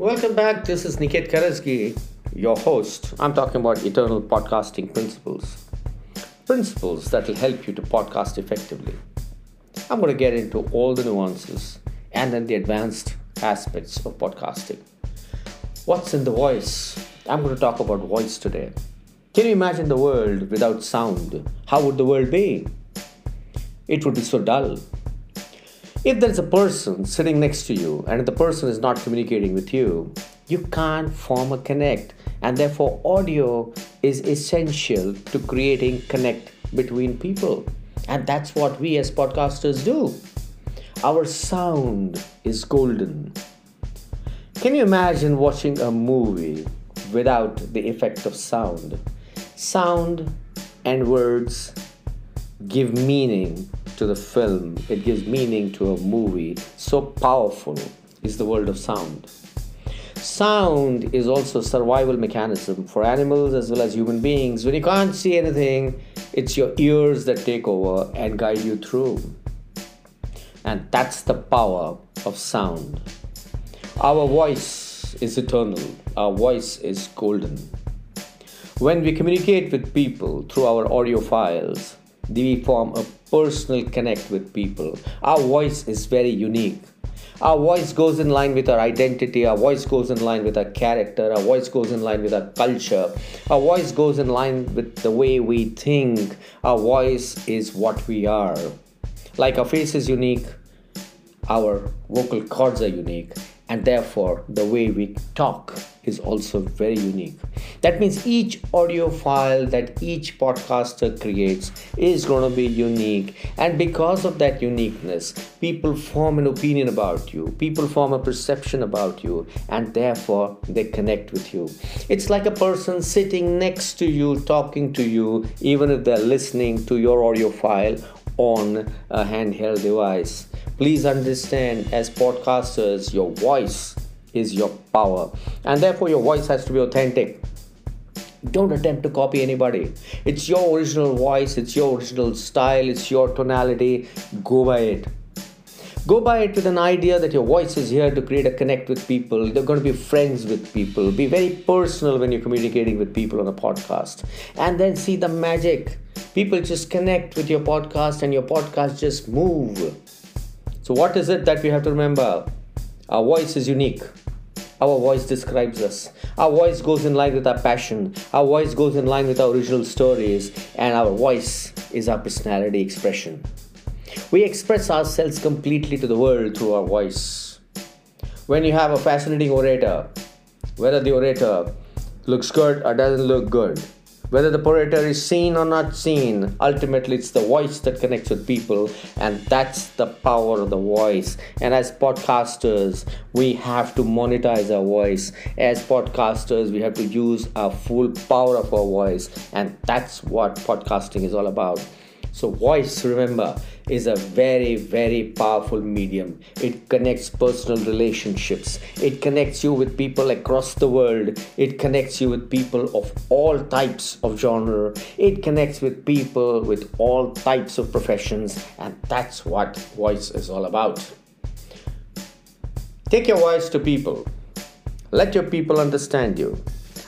Welcome back. This is Niket Karajagi, your host. I'm talking about eternal podcasting principles. Principles that will help you to podcast effectively. I'm going to get into all the nuances and then the advanced aspects of podcasting. What's in the voice? I'm going to talk about voice today. Can you imagine the world without sound? How would the world be? It would be so dull. If there's a person sitting next to you and the person is not communicating with you, you can't form a connect. And therefore, audio is essential to creating connect between people. And that's what we as podcasters do. Our sound is golden. Can you imagine watching a movie without the effect of sound? Sound and words give meaning to the film, it gives meaning to a movie. So powerful is the world of sound. Sound is also survival mechanism for animals as well as human beings. When you can't see anything, it's your ears that take over and guide you through. And that's the power of sound. Our voice is eternal, our voice is golden. When we communicate with people through our audio files, we form a personal connect with people. Our voice is very unique. Our voice goes in line with our identity, our voice goes in line with our character, our voice goes in line with our culture, our voice goes in line with the way we think. Our voice is what we are. Like our face is unique, our vocal cords are unique, and therefore the way we talk is also very unique. That means each audio file that each podcaster creates is going to be unique, and because of that uniqueness, people form an opinion about you, people form a perception about you, and therefore they connect with you. It's like a person sitting next to you, talking to you, even if they're listening to your audio file on a handheld device. Please understand, as podcasters, your voice is your power, and therefore, your voice has to be authentic. Don't attempt to copy anybody. It's your original voice, it's your original style, it's your tonality. Go by it. Go by it with an idea that your voice is here to create a connect with people. You're going to be friends with people. Be very personal when you're communicating with people on a podcast. And then see the magic. People just connect with your podcast and your podcast just move. So, what is it that we have to remember? Our voice is unique. Our voice describes us. Our voice goes in line with our passion. Our voice goes in line with our original stories. And our voice is our personality expression. We express ourselves completely to the world through our voice. When you have a fascinating orator, whether the orator looks good or doesn't look good, whether the orator is seen or not seen, ultimately it's the voice that connects with people, and that's the power of the voice. And as podcasters, we have to monetize our voice. As podcasters, we have to use our full power of our voice, and that's what podcasting is all about. So, voice, remember, is a very, very powerful medium. It connects personal relationships, it connects you with people across the world, it connects you with people of all types of genre, it connects with people with all types of professions, and that's what voice is all about. Take your voice to people, let your people understand you.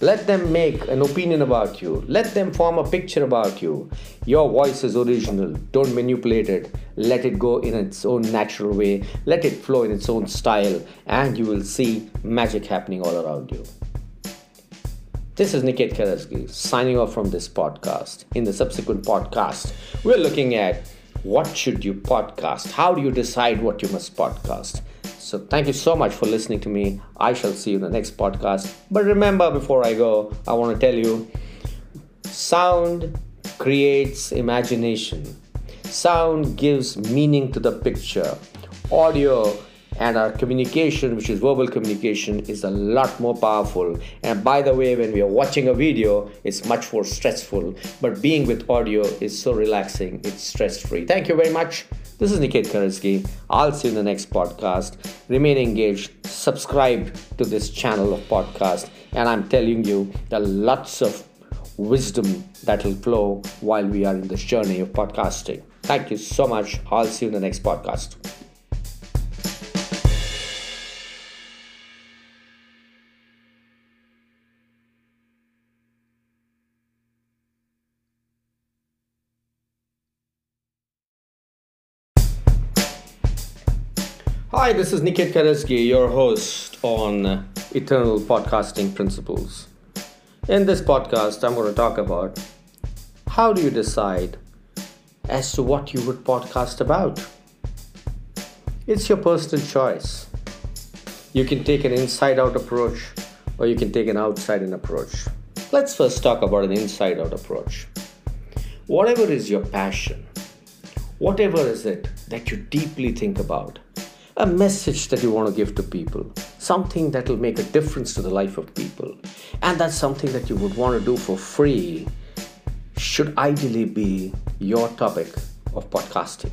Let them make an opinion about you. Let them form a picture about you. Your voice is original. Don't manipulate it. Let it go in its own natural way. Let it flow in its own style, and you will see magic happening all around you. This is Niket Karajagi signing off from this podcast. In the subsequent podcast, we're looking at what should you podcast? How do you decide what you must podcast? So thank you so much for listening to me. I shall see you in the next podcast. But remember, before I go, I want to tell you sound creates imagination, sound gives meaning to the picture, audio and our communication which is verbal communication is a lot more powerful. And by the way when we are watching a video it's much more stressful. But being with audio is so relaxing. It's stress free thank you very much this is Niket Karajagi. I'll see you in the next podcast. Remain engaged, subscribe to this channel of podcast, and I'm telling you, there are lots of wisdom that will flow while we are in this journey of podcasting. Thank you so much. I'll see you in the next podcast. Hi, this is Niket Karajagi, your host on Eternal Podcasting Principles. In this podcast, I'm going to talk about how do you decide as to what you would podcast about. It's your personal choice. You can take an inside out approach or you can take an outside in approach. Let's first talk about an inside out approach. Whatever is your passion, whatever is it that you deeply think about, a message that you want to give to people, something that will make a difference to the life of people, and that's something that you would want to do for free, should ideally be your topic of podcasting.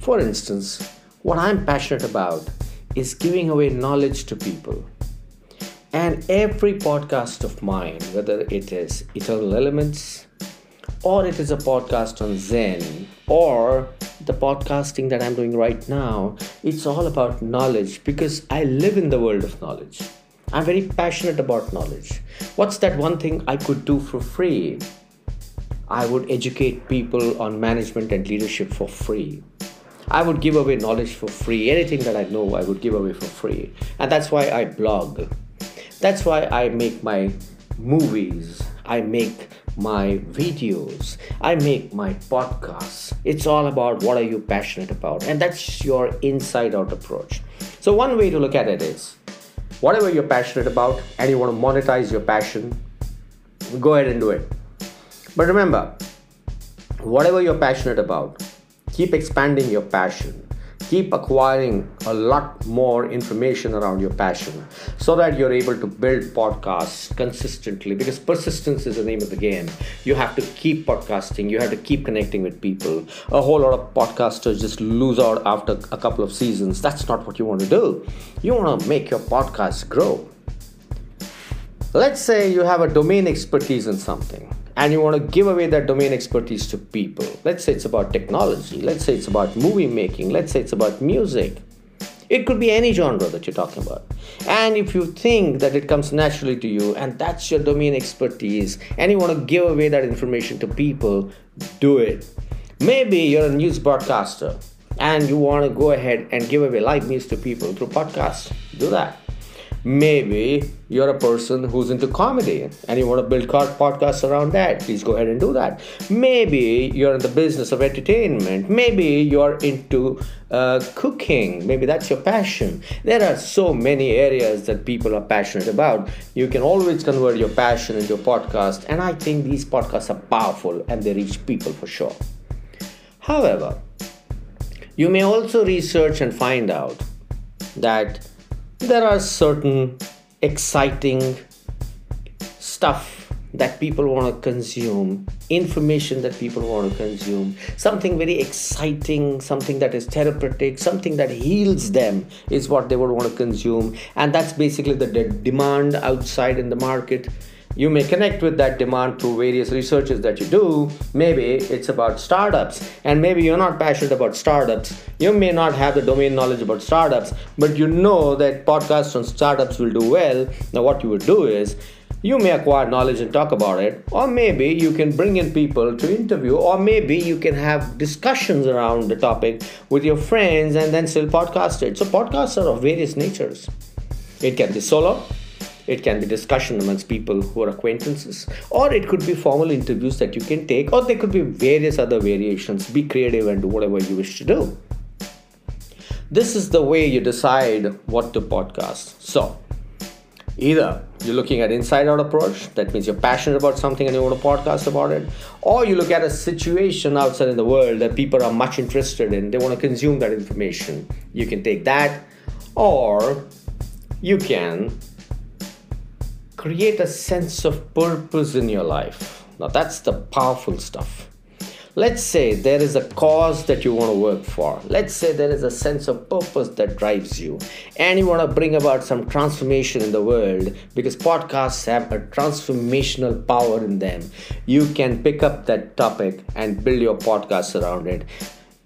For instance, what I'm passionate about is giving away knowledge to people. And every podcast of mine, whether it is Eternal Elements, or it is a podcast on Zen, or the podcasting that I'm doing right now, it's all about knowledge because I live in the world of knowledge. I'm very passionate about knowledge. What's that one thing I could do for free? I would educate people on management and leadership for free. I would give away knowledge for free. Anything that I know, I would give away for free. And that's why I blog. That's why I make my movies. I make my videos. I make my podcasts. It's all about what are you passionate about. And that's your inside out approach. So one way to look at it is whatever you're passionate about and you want to monetize your passion, go ahead and do it. But remember, whatever you're passionate about, keep expanding your passion keep acquiring a lot more information around your passion so that you're able to build podcasts consistently because persistence is the name of the game. You have to keep podcasting you have to keep connecting with people. A whole lot of podcasters just lose out after a couple of seasons. That's not what you want to do. You want to make your podcast grow. Let's say you have a domain expertise in something and you want to give away that domain expertise to people. Let's say it's about technology, let's say it's about movie making, let's say it's about music. It could be any genre that you're talking about. And if you think that it comes naturally to you and that's your domain expertise and you want to give away that information to people, do it. Maybe you're a news broadcaster and you want to go ahead and give away live news to people through podcasts. Do that. Maybe you're a person who's into comedy and you want to build podcasts around that. Please go ahead and do that. Maybe you're in the business of entertainment. Maybe you're into uh, cooking. Maybe that's your passion. There are so many areas that people are passionate about. You can always convert your passion into a podcast. And I think these podcasts are powerful and they reach people for sure. However, you may also research and find out that there are certain exciting stuff that people want to consume, information that people want to consume, something very exciting, something that is therapeutic, something that heals them is what they would want to consume. And that's basically the de- demand outside in the market you may connect with that demand through various researches that you do. Maybe it's about startups, and maybe you're not passionate about startups. You may not have the domain knowledge about startups, but you know that podcasts on startups will do well. Now, what you would do is you may acquire knowledge and talk about it, or maybe you can bring in people to interview, or maybe you can have discussions around the topic with your friends and then still podcast it. So, podcasts are of various natures. It can be solo, it can be discussion amongst people who are acquaintances, or it could be formal interviews that you can take, or there could be various other variations. Be creative and do whatever you wish to do. This is the way you decide what to podcast. So, either you're looking at inside out approach that means you're passionate about something and you want to podcast about it or you look at a situation outside in the world that people are much interested in they want to consume that information you can take that or you can create a sense of purpose in your life. Now, that's the powerful stuff. Let's say there is a cause that you want to work for. Let's say there is a sense of purpose that drives you, and you want to bring about some transformation in the world because podcasts have a transformational power in them. You can pick up that topic and build your podcast around it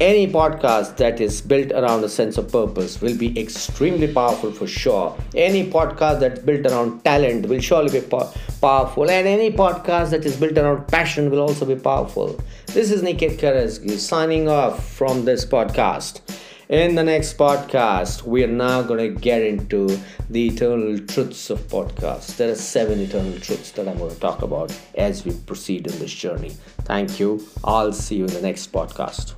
any podcast that is built around a sense of purpose will be extremely powerful for sure. Any podcast that's built around talent will surely be po- powerful, and any podcast that is built around passion will also be powerful. This is Niket Karajagi signing off from this podcast. In the next podcast, we are now going to get into the eternal truths of podcasts. There are seven eternal truths that I'm going to talk about as we proceed in this journey. Thank you. I'll see you in the next podcast.